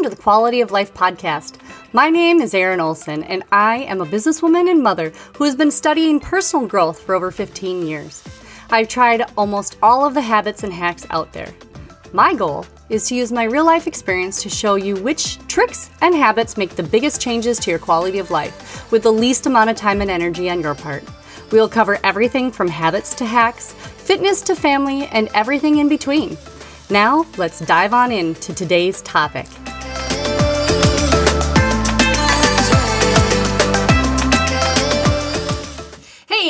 Welcome to the Quality of Life podcast. My name is Erin Olson, and I am a businesswoman and mother who has been studying personal growth for over 15 years. I've tried almost all of the habits and hacks out there. My goal is to use my real life experience to show you which tricks and habits make the biggest changes to your quality of life with the least amount of time and energy on your part. We will cover everything from habits to hacks, fitness to family, and everything in between. Now, let's dive on into today's topic.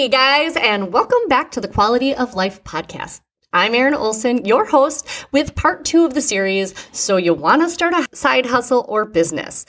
Hey guys, and welcome back to the Quality of Life podcast. I'm Erin Olson, your host, with part two of the series So You Want to Start a Side Hustle or Business.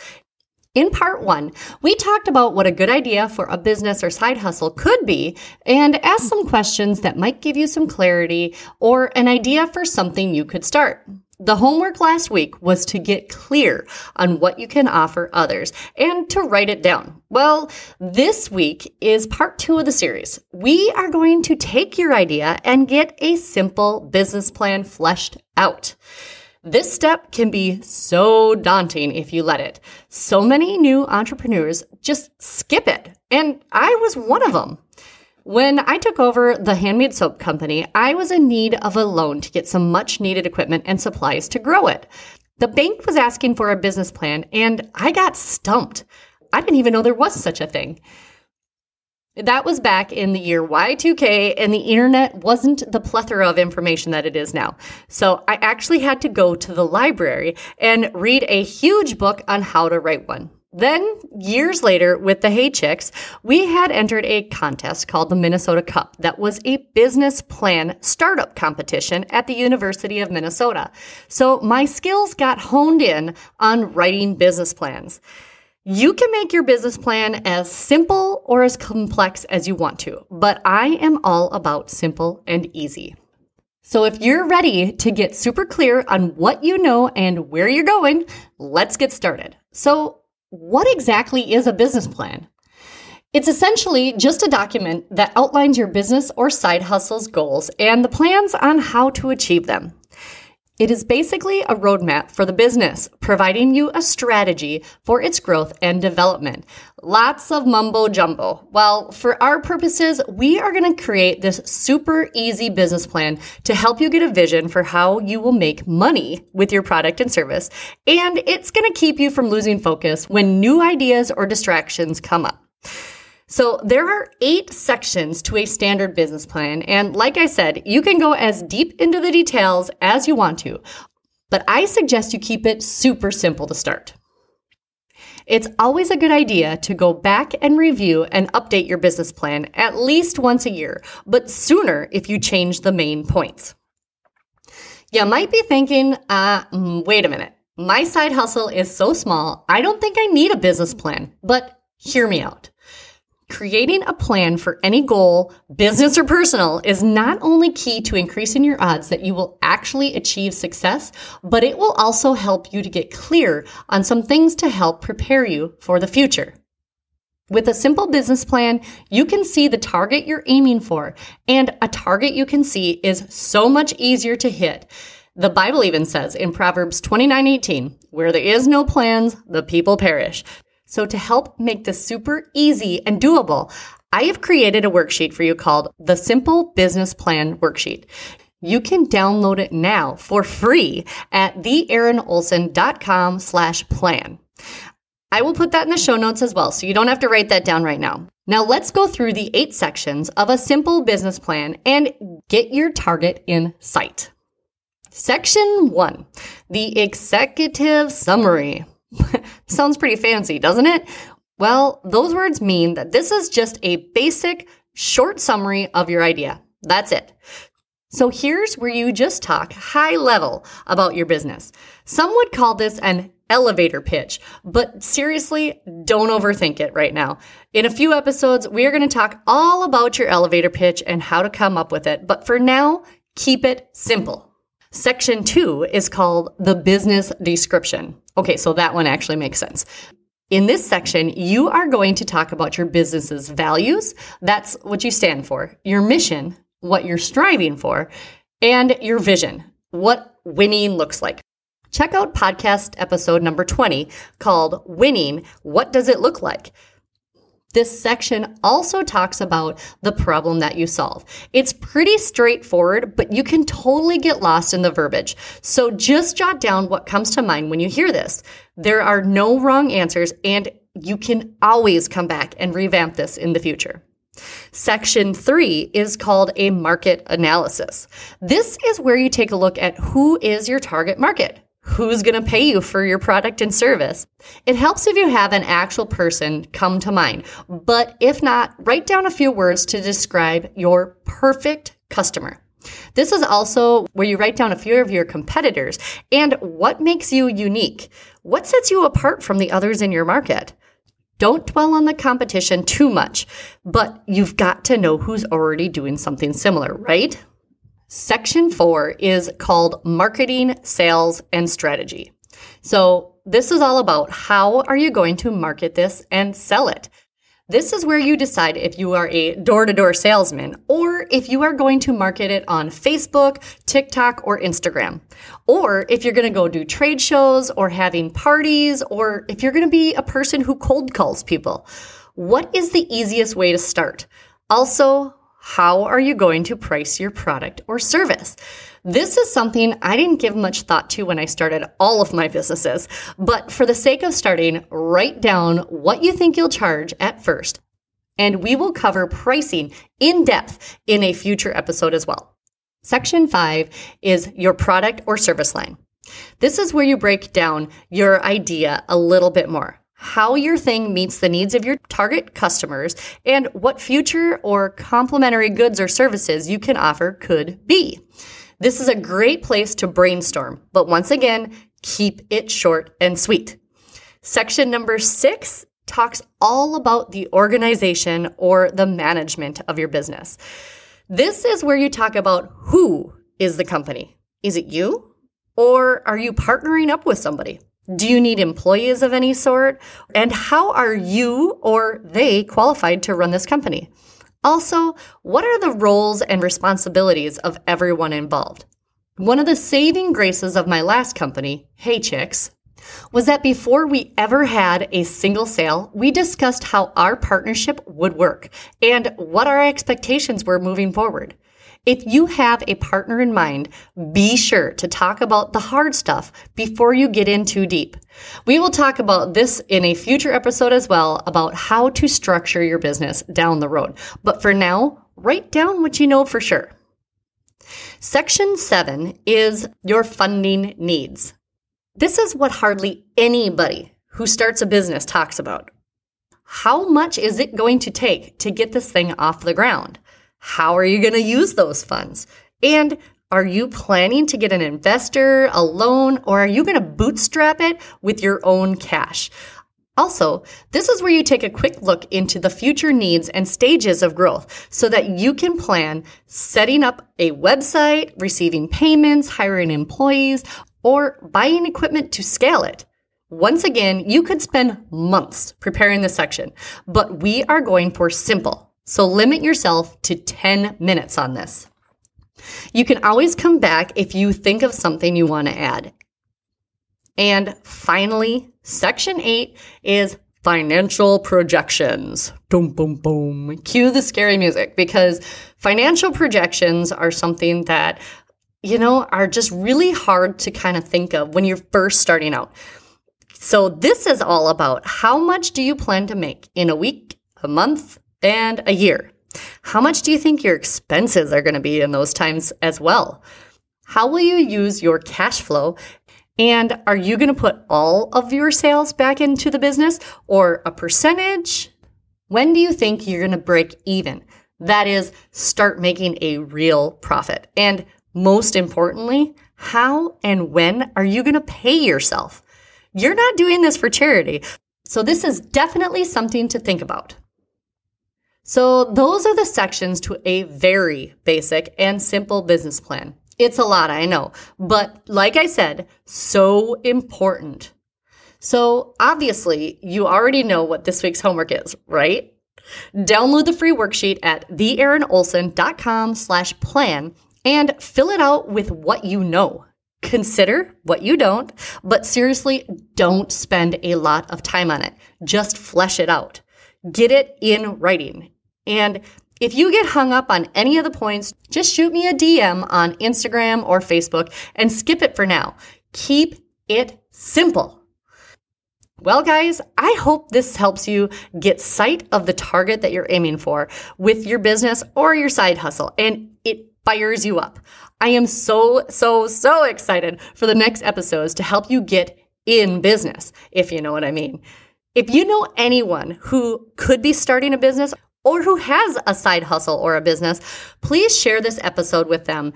In part one, we talked about what a good idea for a business or side hustle could be and asked some questions that might give you some clarity or an idea for something you could start. The homework last week was to get clear on what you can offer others and to write it down. Well, this week is part two of the series. We are going to take your idea and get a simple business plan fleshed out. This step can be so daunting if you let it. So many new entrepreneurs just skip it, and I was one of them. When I took over the handmade soap company, I was in need of a loan to get some much needed equipment and supplies to grow it. The bank was asking for a business plan, and I got stumped. I didn't even know there was such a thing. That was back in the year Y2K, and the internet wasn't the plethora of information that it is now. So I actually had to go to the library and read a huge book on how to write one. Then, years later, with the Hey Chicks, we had entered a contest called the Minnesota Cup that was a business plan startup competition at the University of Minnesota. So my skills got honed in on writing business plans. You can make your business plan as simple or as complex as you want to, but I am all about simple and easy. So if you're ready to get super clear on what you know and where you're going, let's get started. So, what exactly is a business plan? It's essentially just a document that outlines your business or side hustle's goals and the plans on how to achieve them. It is basically a roadmap for the business, providing you a strategy for its growth and development. Lots of mumbo jumbo. Well, for our purposes, we are going to create this super easy business plan to help you get a vision for how you will make money with your product and service. And it's going to keep you from losing focus when new ideas or distractions come up. So there are eight sections to a standard business plan. And like I said, you can go as deep into the details as you want to, but I suggest you keep it super simple to start. It's always a good idea to go back and review and update your business plan at least once a year, but sooner if you change the main points. You might be thinking, uh, mm, wait a minute. My side hustle is so small, I don't think I need a business plan, but hear me out. Creating a plan for any goal, business or personal, is not only key to increasing your odds that you will actually achieve success, but it will also help you to get clear on some things to help prepare you for the future. With a simple business plan, you can see the target you're aiming for, and a target you can see is so much easier to hit. The Bible even says in Proverbs 29:18, where there is no plans, the people perish. So to help make this super easy and doable, I have created a worksheet for you called the Simple Business Plan Worksheet. You can download it now for free at theerinolson.com slash plan. I will put that in the show notes as well, so you don't have to write that down right now. Now let's go through the eight sections of a simple business plan and get your target in sight. Section one, the executive summary. Sounds pretty fancy, doesn't it? Well, those words mean that this is just a basic, short summary of your idea. That's it. So here's where you just talk high level about your business. Some would call this an elevator pitch, but seriously, don't overthink it right now. In a few episodes, we are going to talk all about your elevator pitch and how to come up with it. But for now, keep it simple. Section two is called the business description. Okay, so that one actually makes sense. In this section, you are going to talk about your business's values. That's what you stand for, your mission, what you're striving for, and your vision, what winning looks like. check out podcast episode number 20 called Winning What Does It Look Like? This section also talks about the problem that you solve. It's pretty straightforward, but you can totally get lost in the verbiage. So just jot down what comes to mind when you hear this. There are no wrong answers, and you can always come back and revamp this in the future. Section three is called a market analysis. This is where you take a look at who is your target market. Who's going to pay you for your product and service? It helps if you have an actual person come to mind. But if not, write down a few words to describe your perfect customer. This is also where you write down a few of your competitors and what makes you unique. What sets you apart from the others in your market? Don't dwell on the competition too much, but you've got to know who's already doing something similar, right? Section four is called marketing, sales, and strategy. So this is all about how are you going to market this and sell it? This is where you decide if you are a door to door salesman or if you are going to market it on Facebook, TikTok, or Instagram. Or if you're going to go do trade shows or having parties, or if you're going to be a person who cold calls people. What is the easiest way to start? Also, how are you going to price your product or service? This is something I didn't give much thought to when I started all of my businesses, but for the sake of starting, write down what you think you'll charge at first. And we will cover pricing in depth in a future episode as well. Section five is your product or service line. This is where you break down your idea a little bit more how your thing meets the needs of your target customers, and what future or complementary goods or services you can offer could be. This is a great place to brainstorm, but once again, keep it short and sweet. Section number six talks all about the organization or the management of your business. This is where you talk about who is the company. Is it you? Or are you partnering up with somebody? Do you need employees of any sort? And how are you or they qualified to run this company? Also, what are the roles and responsibilities of everyone involved? One of the saving graces of my last company, Hey Chicks, was that before we ever had a single sale, we discussed how our partnership would work and what our expectations were moving forward. If you have a partner in mind, be sure to talk about the hard stuff before you get in too deep. We will talk about this in a future episode as well about how to structure your business down the road. But for now, write down what you know for sure. Section seven is your funding needs. This is what hardly anybody who starts a business talks about. How much is it going to take to get this thing off the ground? How are you going to use those funds? And are you planning to get an investor, a loan, or are you going to bootstrap it with your own cash? Also, this is where you take a quick look into the future needs and stages of growth so that you can plan setting up a website, receiving payments, hiring employees, or buying equipment to scale it. Once again, you could spend months preparing this section, but we are going for simple so limit yourself to 10 minutes on this. You can always come back if you think of something you want to add. And finally, section eight is financial projections. Boom, boom, boom. Cue the scary music because financial projections are something that, you know, are just really hard to kind of think of when you're first starting out. So this is all about how much do you plan to make in a week, a month, and a year. How much do you think your expenses are going to be in those times as well? How will you use your cash flow? And are you going to put all of your sales back into the business or a percentage? When do you think you're going to break even? That is, start making a real profit. And most importantly, how and when are you going to pay yourself? You're not doing this for charity. So, this is definitely something to think about. So, those are the sections to a very basic and simple business plan. It's a lot, I know, but like I said, so important. So, obviously, you already know what this week's homework is, right? Download the free worksheet at theerinolson.com slash plan and fill it out with what you know. consider what you don't, but seriously, don't spend a lot of time on it. Just flesh it out. Get it in writing. And if you get hung up on any of the points, just shoot me a DM on Instagram or Facebook and skip it for now. Keep it simple. Well, guys, I hope this helps you get sight of the target that you're aiming for with your business or your side hustle and it fires you up. I am so, so, so excited for the next episodes to help you get in business, if you know what I mean. If you know anyone who could be starting a business or who has a side hustle or a business, please share this episode with them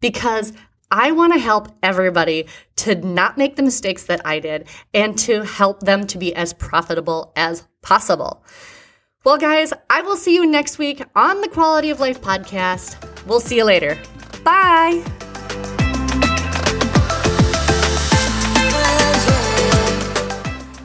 because I want to help everybody to not make the mistakes that I did and to help them to be as profitable as possible. Well, guys, I will see you next week on the Quality of Life podcast. We'll see you later. Bye.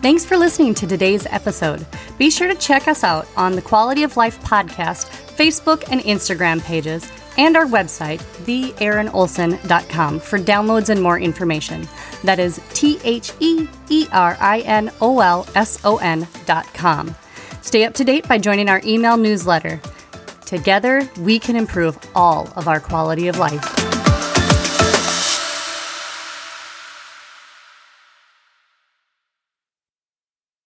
Thanks for listening to today's episode. Be sure to check us out on the Quality of Life podcast, Facebook, and Instagram pages, and our website, theerinolson.com, for downloads and more information. That is T H E E R I N O L S O N.com. Stay up to date by joining our email newsletter. Together, we can improve all of our quality of life.